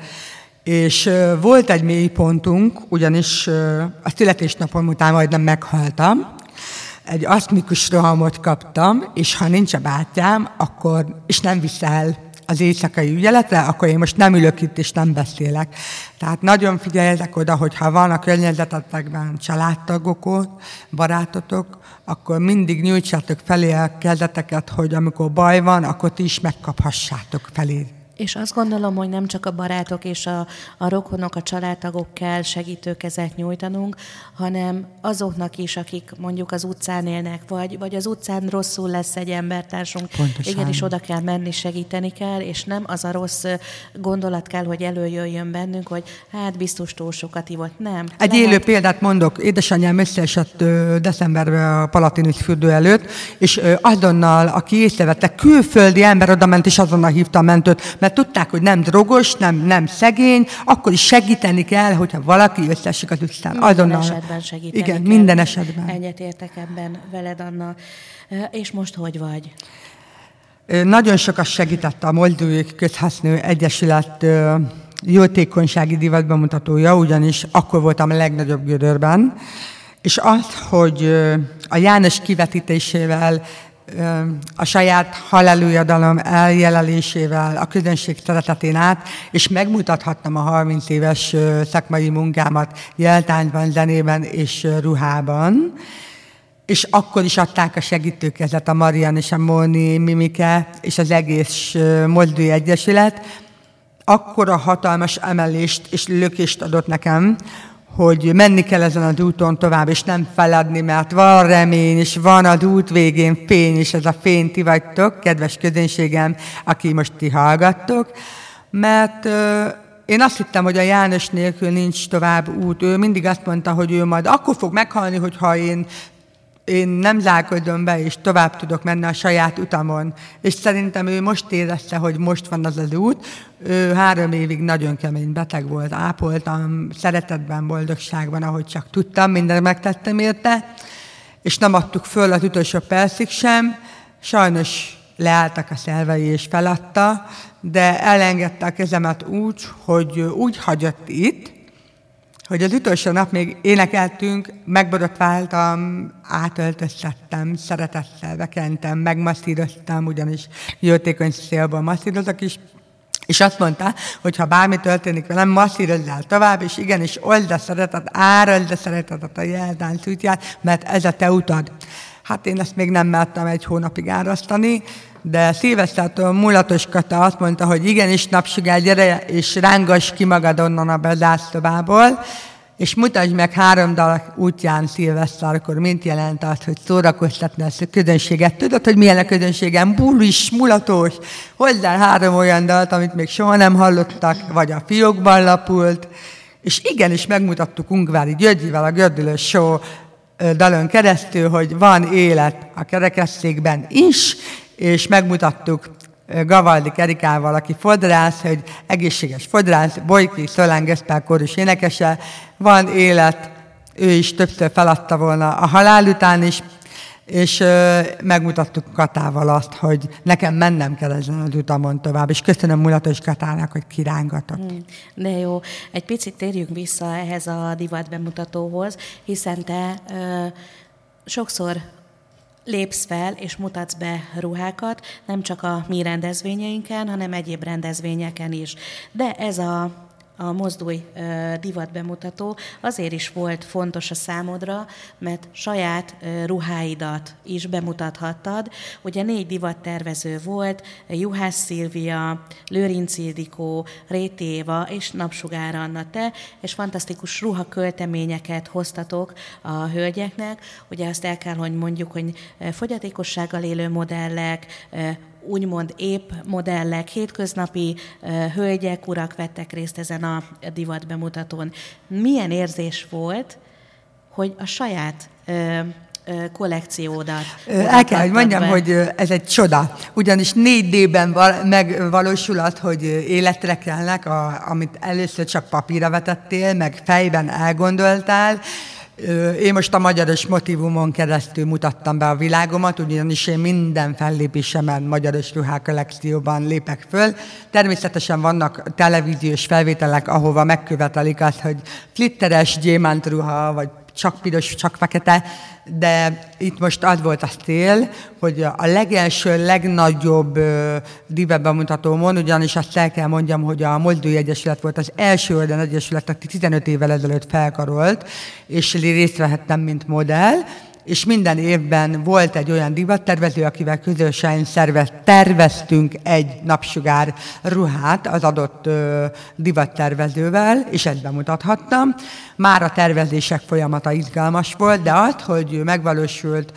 És volt egy mély pontunk, ugyanis a születésnapom után majdnem meghaltam, egy asztmikus rohamot kaptam, és ha nincs a bátyám, akkor, és nem viszel az éjszakai ügyeletre, akkor én most nem ülök itt és nem beszélek. Tehát nagyon figyeljetek oda, hogy ha van a környezetetekben családtagok, barátotok, akkor mindig nyújtsátok felé a kezdeteket, hogy amikor baj van, akkor ti is megkaphassátok felé és azt gondolom, hogy nem csak a barátok és a, a rokonok, a családtagok kell segítőkezet nyújtanunk, hanem azoknak is, akik mondjuk az utcán élnek, vagy, vagy az utcán rosszul lesz egy embertársunk. Pontosan. Igenis oda kell menni, segíteni kell, és nem az a rossz gondolat kell, hogy előjöjjön bennünk, hogy hát biztos túl sokat ivott. Nem. Egy lehet... élő példát mondok. Édesanyám összeesett decemberben a Palatinus fürdő előtt, és azonnal, aki észrevette, külföldi ember oda ment, és azonnal hívta a mentőt, mert tudták, hogy nem drogos, nem, nem szegény, akkor is segíteni kell, hogyha valaki összesik az utcán. Minden Azonnal. esetben segíteni Igen, kell. minden esetben. Egyetértek ebben veled, Anna. És most hogy vagy? Nagyon sokat segített a Moldói Közhasznő Egyesület jótékonysági divat bemutatója, ugyanis akkor voltam a legnagyobb gödörben, és az, hogy a János kivetítésével a saját halálőjadalom eljelenlésével a közönség szeretetén át, és megmutathattam a 30 éves szakmai munkámat jeltányban, zenében és ruhában. És akkor is adták a segítőkezet a Marian és a Móni Mimike és az egész Mozdói Egyesület. Akkor a hatalmas emelést és lökést adott nekem, hogy menni kell ezen az úton tovább, és nem feladni, mert van remény, és van az út végén fény, és ez a fény ti vagytok, kedves közönségem, aki most ti hallgattok, mert én azt hittem, hogy a János nélkül nincs tovább út. Ő mindig azt mondta, hogy ő majd akkor fog meghalni, hogyha én én nem zárkodom be, és tovább tudok menni a saját utamon. És szerintem ő most érezte, hogy most van az az út. Ő három évig nagyon kemény beteg volt, ápoltam, szeretetben, boldogságban, ahogy csak tudtam, mindent megtettem érte, és nem adtuk föl az utolsó percig sem. Sajnos leálltak a szervei és feladta, de elengedte a kezemet úgy, hogy úgy hagyott itt, hogy az utolsó nap még énekeltünk, megborotváltam, átöltöztettem, szeretettel bekentem, megmasszíroztam, ugyanis jótékony szélból masszírozok is, és azt mondta, hogy ha bármi történik velem, masszírozzál tovább, és igenis old a szeretet, árazd a szeretetet a jeldán szűtját, mert ez a te utad. Hát én ezt még nem mertem egy hónapig árasztani, de szilvesztától Mulatos Kata azt mondta, hogy igenis napsugár, gyere és rángas ki magad onnan a bezászlóbából, és mutasd meg három dal útján szilvesztárkor, mint jelent az, hogy szórakoztatni ezt a közönséget. Tudod, hogy milyen a közönségem? Bulis, mulatos, hozzá három olyan dalt, amit még soha nem hallottak, vagy a fiókban lapult, és igenis megmutattuk Ungvári Györgyivel a Gördülős Show dalon keresztül, hogy van élet a kerekesszékben is, és megmutattuk Gavaldi Kerikával, aki fodrász, hogy egészséges fodrász, Bojki Szolán Geszpál kórus énekese, van élet, ő is többször feladta volna a halál után is, és ö, megmutattuk Katával azt, hogy nekem mennem kell ezen az utamon tovább, és köszönöm Mulatos Katának, hogy kirángatott. Hmm, de jó, egy picit térjünk vissza ehhez a divat bemutatóhoz, hiszen te ö, sokszor lépsz fel és mutatsz be ruhákat, nem csak a mi rendezvényeinken, hanem egyéb rendezvényeken is. De ez a a mozdulj divat bemutató azért is volt fontos a számodra, mert saját ruháidat is bemutathattad. Ugye négy divattervező volt, Juhász Szilvia, Lőrinc Ildikó, Réti Éva és Napsugár Anna te, és fantasztikus ruhakölteményeket hoztatok a hölgyeknek. Ugye azt el kell, hogy mondjuk, hogy fogyatékossággal élő modellek, úgymond épp modellek, hétköznapi hölgyek, urak vettek részt ezen a divat bemutatón. Milyen érzés volt, hogy a saját kollekciódat. El kell, hogy mondjam, be. hogy ez egy csoda. Ugyanis 4D-ben megvalósul az, hogy életre kelnek, a, amit először csak papírra vetettél, meg fejben elgondoltál, én most a magyaros motivumon keresztül mutattam be a világomat, ugyanis én minden fellépésemen magyaros ruhák kollekcióban lépek föl. Természetesen vannak televíziós felvételek, ahova megkövetelik azt, hogy flitteres gyémántruha, vagy csak piros, csak fekete, de itt most az volt a cél, hogy a legelső, legnagyobb dive bemutatómon, ugyanis azt el kell mondjam, hogy a Mozdói Egyesület volt az első olyan egyesület, aki 15 évvel ezelőtt felkarolt, és részt vehettem, mint modell, és minden évben volt egy olyan divattervező, akivel közösen terveztünk egy napsugár ruhát az adott divattervezővel, és ezt bemutathattam. Már a tervezések folyamata izgalmas volt, de az, hogy megvalósult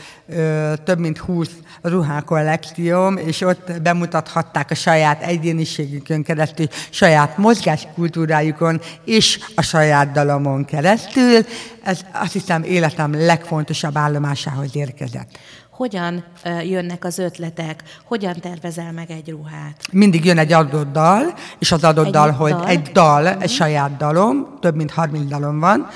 több mint 20 ruhákollekcióm, és ott bemutathatták a saját egyéniségükön keresztül, saját mozgáskultúrájukon és a saját dalomon keresztül. Ez azt hiszem életem legfontosabb állomásához érkezett. Hogyan jönnek az ötletek? Hogyan tervezel meg egy ruhát? Mindig jön egy adott dal, és az adott egy dal, hogy dal? egy dal, egy uh-huh. saját dalom, több mint 30 dalom van,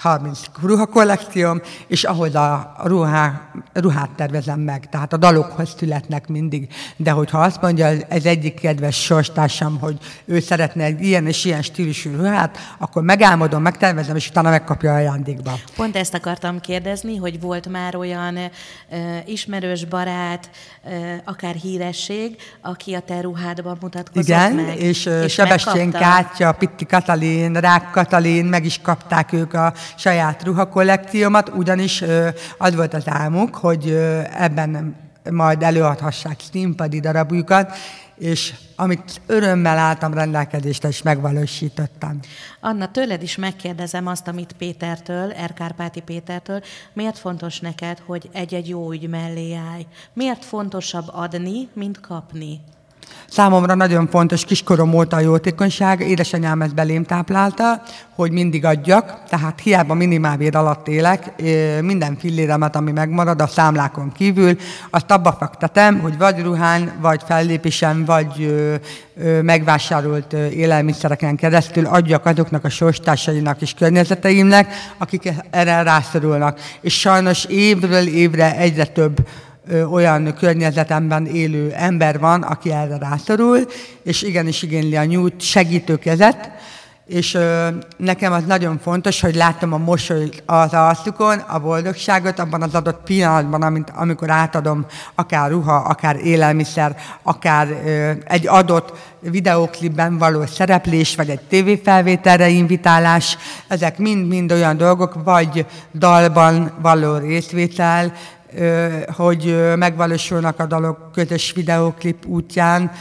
30 ruhakollekcióm, és ahhoz a ruhá, ruhát tervezem meg. Tehát a dalokhoz születnek mindig. De hogyha azt mondja ez egyik kedves sorstársam, hogy ő szeretne egy ilyen és ilyen stílusú ruhát, akkor megálmodom, megtervezem, és utána megkapja ajándékba. Pont ezt akartam kérdezni, hogy volt már olyan uh, ismerős barát, uh, akár híresség, aki a te ruhádban mutatkozott Igen, meg. és, és Sebestyén Kátya, Pitti Katalin, Rák Katalin, meg is kapták ők a saját ruhakollekciómat, ugyanis az volt az álmuk, hogy ebben majd előadhassák színpadi darabjukat, és amit örömmel álltam rendelkezésre, és megvalósítottam. Anna, tőled is megkérdezem azt, amit Pétertől, Erkárpáti Pétertől, miért fontos neked, hogy egy-egy jó ügy mellé állj? Miért fontosabb adni, mint kapni? Számomra nagyon fontos kiskorom óta a jótékonyság, édesanyám ezt belém táplálta, hogy mindig adjak, tehát hiába minimálbér alatt élek, minden filléremet, ami megmarad a számlákon kívül, azt abba fektetem, hogy vagy ruhán, vagy fellépésen, vagy megvásárolt élelmiszereken keresztül adjak azoknak a sorstársainak és környezeteimnek, akik erre rászorulnak. És sajnos évről évre egyre több olyan környezetemben élő ember van, aki erre rászorul, és igenis igényli a nyújt segítőkezet, és ö, nekem az nagyon fontos, hogy látom a mosolyt az arcukon, a boldogságot abban az adott pillanatban, amit, amikor átadom akár ruha, akár élelmiszer, akár ö, egy adott videóklipben való szereplés, vagy egy tévéfelvételre invitálás, ezek mind-mind olyan dolgok, vagy dalban való részvétel, hogy megvalósulnak a dalok közös videóklip útján,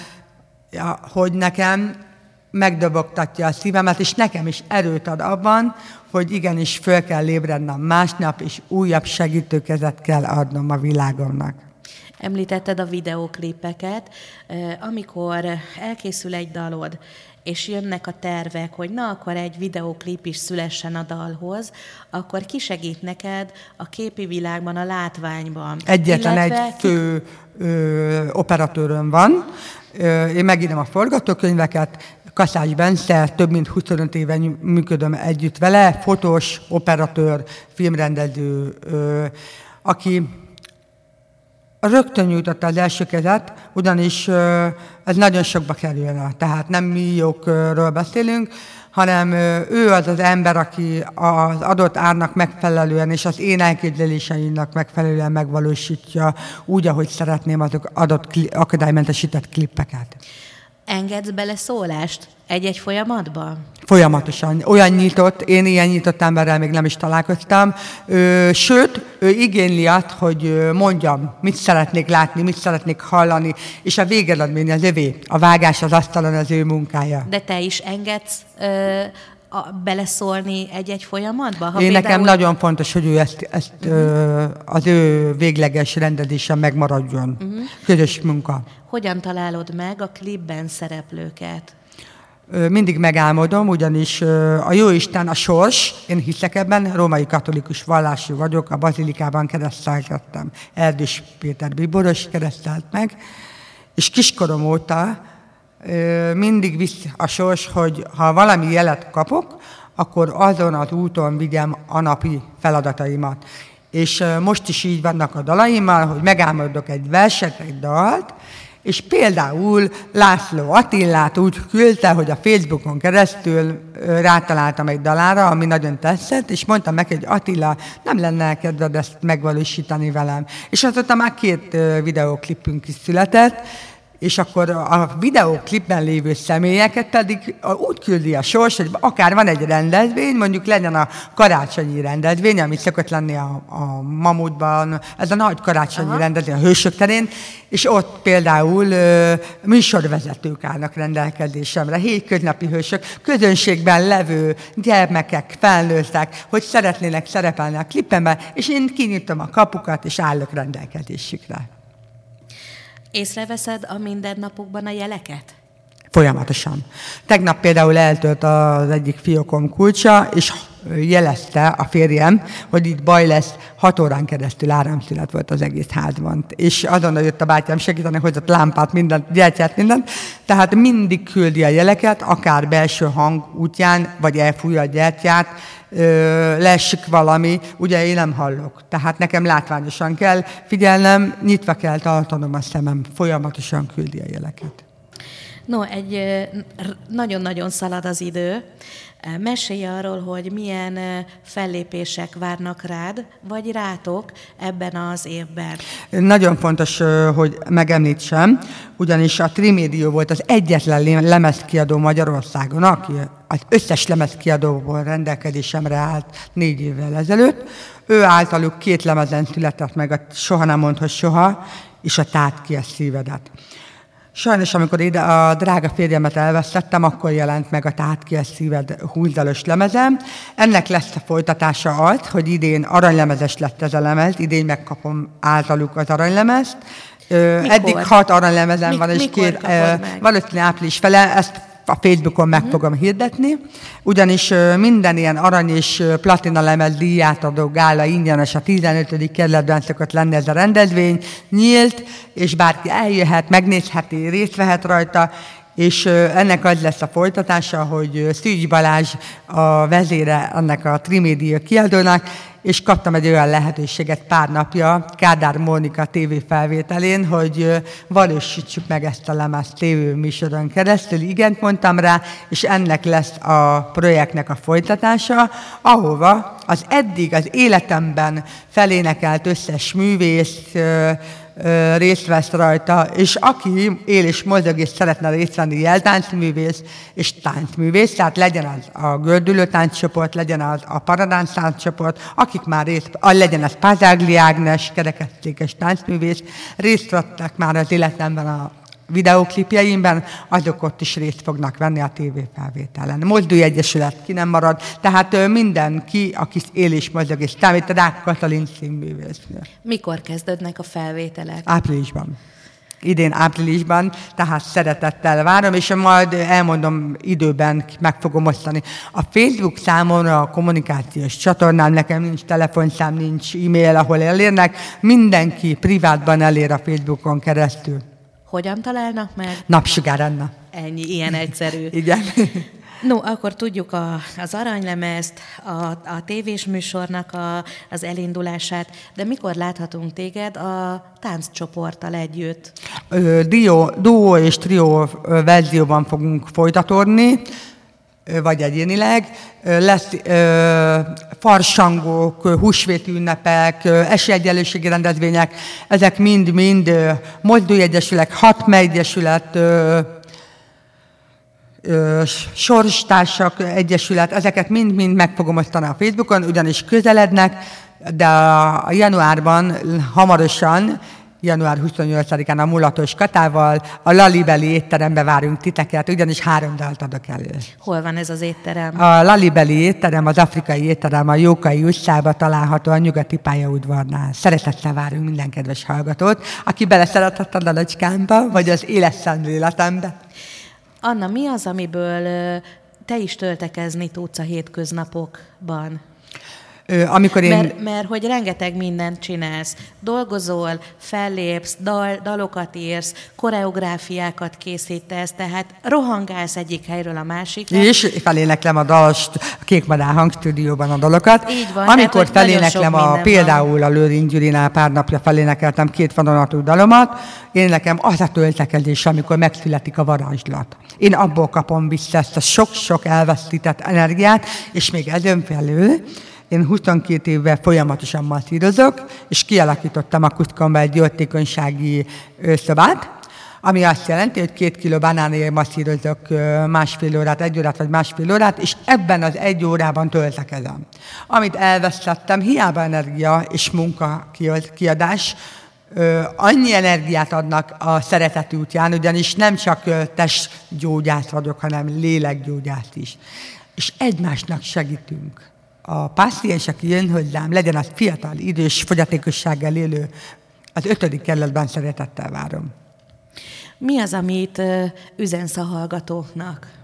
hogy nekem megdobogtatja a szívemet, és nekem is erőt ad abban, hogy igenis föl kell ébrednem másnap, és újabb segítőkezet kell adnom a világomnak. Említetted a videóklipeket, amikor elkészül egy dalod, és jönnek a tervek, hogy na, akkor egy videóklip is szülessen a dalhoz, akkor ki segít neked a képi világban, a látványban? Egyetlen Illetve egy fő ö, operatőröm van, ö, én megírom a forgatókönyveket, Kaszás Bence, több mint 25 éve működöm együtt vele, fotós, operatőr, filmrendező, ö, aki rögtön nyújtotta az első kezet, ugyanis ez nagyon sokba kerülne. Tehát nem milliókról beszélünk, hanem ő az az ember, aki az adott árnak megfelelően és az én elképzeléseimnek megfelelően megvalósítja úgy, ahogy szeretném azok adott akadálymentesített klippeket. Engedsz bele szólást egy-egy folyamatba? Folyamatosan. Olyan nyitott, én ilyen nyitott emberrel még nem is találkoztam. Ö, sőt, ő igényli azt, hogy mondjam, mit szeretnék látni, mit szeretnék hallani, és a végeredmény az övé. A vágás az asztalon az ő munkája. De te is engedsz ö, a, beleszólni egy-egy folyamatba? Ha Én például... nekem nagyon fontos, hogy ő ezt, ezt uh-huh. ö, az ő végleges rendezésen megmaradjon. Uh-huh. Közös munka. Hogyan találod meg a klipben szereplőket? mindig megálmodom, ugyanis a Jóisten a sors, én hiszek ebben, római katolikus vallású vagyok, a bazilikában keresztelkedtem. Erdős Péter Bíboros keresztelt meg, és kiskorom óta mindig visz a sors, hogy ha valami jelet kapok, akkor azon az úton vigyem a napi feladataimat. És most is így vannak a dalaimmal, hogy megálmodok egy verset, egy dalt, és például László Attillát úgy küldte, hogy a Facebookon keresztül rátaláltam egy dalára, ami nagyon tetszett, és mondtam neki, hogy Attila, nem lenne kedved ezt megvalósítani velem. És azóta már két videóklipünk is született, és akkor a videóklipben lévő személyeket pedig úgy küldi a sors, hogy akár van egy rendezvény, mondjuk legyen a karácsonyi rendezvény, ami szokott lenni a, a Mamutban, ez a nagy karácsonyi Aha. rendezvény a Hősök terén, és ott például ö, műsorvezetők állnak rendelkezésemre, hétköznapi hősök, közönségben levő gyermekek, felnőttek, hogy szeretnének szerepelni a klipemben, és én kinyitom a kapukat, és állok rendelkezésükre. Észreveszed a mindennapokban a jeleket? Folyamatosan. Tegnap például eltölt az egyik fiókom kulcsa, és jelezte a férjem, hogy itt baj lesz, hat órán keresztül áramszület volt az egész házban. És azonnal jött a bátyám segíteni, hozott lámpát, mindent, gyertyát, mindent. Tehát mindig küldi a jeleket, akár belső hang útján, vagy elfújja a gyertyát, leesik valami, ugye én nem hallok. Tehát nekem látványosan kell figyelnem, nyitva kell tartanom a szemem, folyamatosan küldi a jeleket. No, egy nagyon-nagyon szalad az idő. Mesélj arról, hogy milyen fellépések várnak rád, vagy rátok ebben az évben. Nagyon fontos, hogy megemlítsem, ugyanis a Trimédió volt az egyetlen lemezkiadó Magyarországon, aki az összes lemezkiadóból rendelkezésemre állt négy évvel ezelőtt. Ő általuk két lemezen született meg, a Soha nem mond, hogy soha, és a Tát ki a szívedet. Sajnos, amikor ide a drága férjemet elvesztettem, akkor jelent meg a Tát ki a szíved húzdalos lemezem. Ennek lesz a folytatása az, hogy idén aranylemezes lett ez a lemez, idén megkapom általuk az aranylemezt. Mikor? Eddig hat aranylemezem Mik, van, és két, valószínűleg április fele, ezt a Facebookon meg fogom hirdetni, ugyanis minden ilyen arany és platina lemez díját adó gála ingyenes a 15. kerületben szokott lenni ez a rendezvény, nyílt, és bárki eljöhet, megnézheti, részt vehet rajta, és ennek az lesz a folytatása, hogy Szűcs Balázs a vezére ennek a Trimédia kiadónak, és kaptam egy olyan lehetőséget pár napja Kádár Mónika TV felvételén, hogy valósítsuk meg ezt a lemez TV műsoron keresztül. Igent mondtam rá, és ennek lesz a projektnek a folytatása, ahova az eddig az életemben felénekelt összes művész, részt vesz rajta, és aki él és mozog és szeretne részt venni jeltáncművész és táncművész, tehát legyen az a gördülő tánccsoport, legyen az a paradánc tánccsoport, akik már részt, legyen az Pázágli Ágnes, kerekesztékes táncművész, részt vettek már az életemben a videóklipjeimben, azok ott is részt fognak venni a tévéfelvételen. Mozdulj Egyesület ki nem marad, tehát mindenki, aki él és mozog, és számít Rák Katalin színművésznő. Mikor kezdődnek a felvételek? Áprilisban. Idén áprilisban, tehát szeretettel várom, és majd elmondom időben, meg fogom osztani. A Facebook számomra a kommunikációs csatornám, nekem nincs telefonszám, nincs e-mail, ahol elérnek, mindenki privátban elér a Facebookon keresztül. Hogyan találnak meg? Napsugár Anna. Ennyi, ilyen egyszerű. Igen. No, akkor tudjuk a, az aranylemezt, a, a tévés műsornak a, az elindulását, de mikor láthatunk téged a tánccsoporttal együtt? Dio, duó és trió ö, verzióban fogunk folytatódni, vagy egyénileg. Lesz ö, farsangok, húsvéti ünnepek, esélyegyenlőségi rendezvények, ezek mind-mind Mozdulj Egyesület, Hatme Egyesület, ö, ö, Sorstársak Egyesület, ezeket mind-mind meg fogom osztani a Facebookon, ugyanis közelednek, de a januárban hamarosan, január 28-án a Mulatos Katával a Lalibeli étterembe várunk titeket, ugyanis három dalt adok elő. Hol van ez az étterem? A Lalibeli étterem, az afrikai étterem a Jókai utcában található a nyugati pályaudvarnál. Szeretettel várunk minden kedves hallgatót, aki beleszeretett a dalocskámba, vagy az éles szemléletembe. Anna, mi az, amiből te is töltekezni tudsz a hétköznapokban? Amikor én... Mert, mert hogy rengeteg mindent csinálsz. Dolgozol, fellépsz, dal, dalokat írsz, koreográfiákat készítesz, tehát rohangálsz egyik helyről a másikra. És feléneklem a dalost a Kékmadár hangstúdióban a dalokat. Így van, Amikor nagyon feléneklem a, például a Lőrinc Gyurinál pár napja felénekeltem két vadonatú dalomat, én nekem az a töltekezés, amikor megszületik a varázslat. Én abból kapom vissza ezt a sok-sok elvesztített energiát, és még ezen felül én 22 évvel folyamatosan masszírozok, és kialakítottam a kuszkomba egy jótékonysági szobát, ami azt jelenti, hogy két kiló banánért masszírozok másfél órát, egy órát vagy másfél órát, és ebben az egy órában töltekezem. Amit elvesztettem, hiába energia és munka kiad- kiadás, annyi energiát adnak a szeretet útján, ugyanis nem csak testgyógyász vagyok, hanem lélekgyógyász is. És egymásnak segítünk. A aki jön hozzám, legyen az fiatal, idős, fogyatékossággal élő, az ötödik kerületben szeretettel várom. Mi az, amit üzensz a hallgatóknak?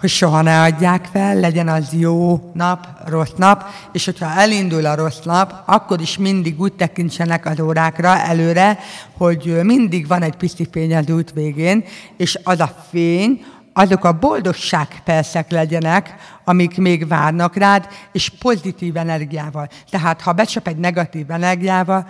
hogy soha ne adják fel, legyen az jó nap, rossz nap, és hogyha elindul a rossz nap, akkor is mindig úgy tekintsenek az órákra előre, hogy mindig van egy pici fény az út végén, és az a fény, azok a boldogság percek legyenek, amik még várnak rád, és pozitív energiával. Tehát, ha becsap egy negatív energiával,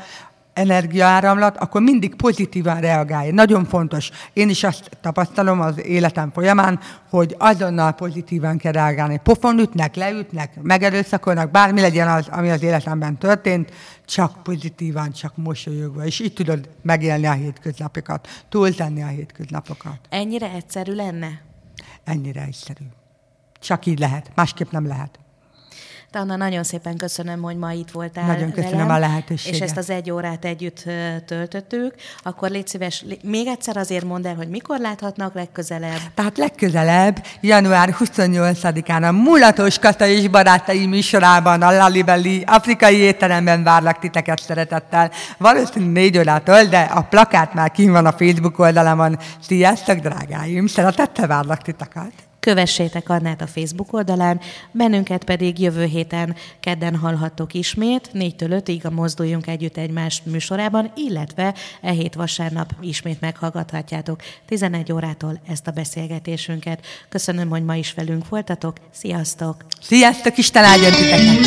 energiaáramlat, akkor mindig pozitívan reagálj. Nagyon fontos. Én is azt tapasztalom az életem folyamán, hogy azonnal pozitívan kell reagálni. Pofon ütnek, leütnek, megerőszakolnak, bármi legyen az, ami az életemben történt, csak pozitívan, csak mosolyogva. És így tudod megélni a hétköznapokat, túltenni a hétköznapokat. Ennyire egyszerű lenne? Ennyire egyszerű. Csak így lehet, másképp nem lehet. Anna, nagyon szépen köszönöm, hogy ma itt voltál Nagyon köszönöm velem, a lehetőséget. És ezt az egy órát együtt töltöttük. Akkor légy szíves, még egyszer azért mondd el, hogy mikor láthatnak legközelebb. Tehát legközelebb, január 28-án a Mulatos Kata és Barátai műsorában a Lalibeli afrikai étteremben várlak titeket szeretettel. Valószínűleg négy órától, de a plakát már kín van a Facebook oldalamon. Sziasztok, drágáim! Szeretettel várlak titeket! Kövessétek Annát a Facebook oldalán, bennünket pedig jövő héten kedden hallhattok ismét, 4-től 5-ig a Mozduljunk Együtt Egymás műsorában, illetve e hét vasárnap ismét meghallgathatjátok 11 órától ezt a beszélgetésünket. Köszönöm, hogy ma is velünk voltatok. Sziasztok! Sziasztok, Isten áldjon titeket!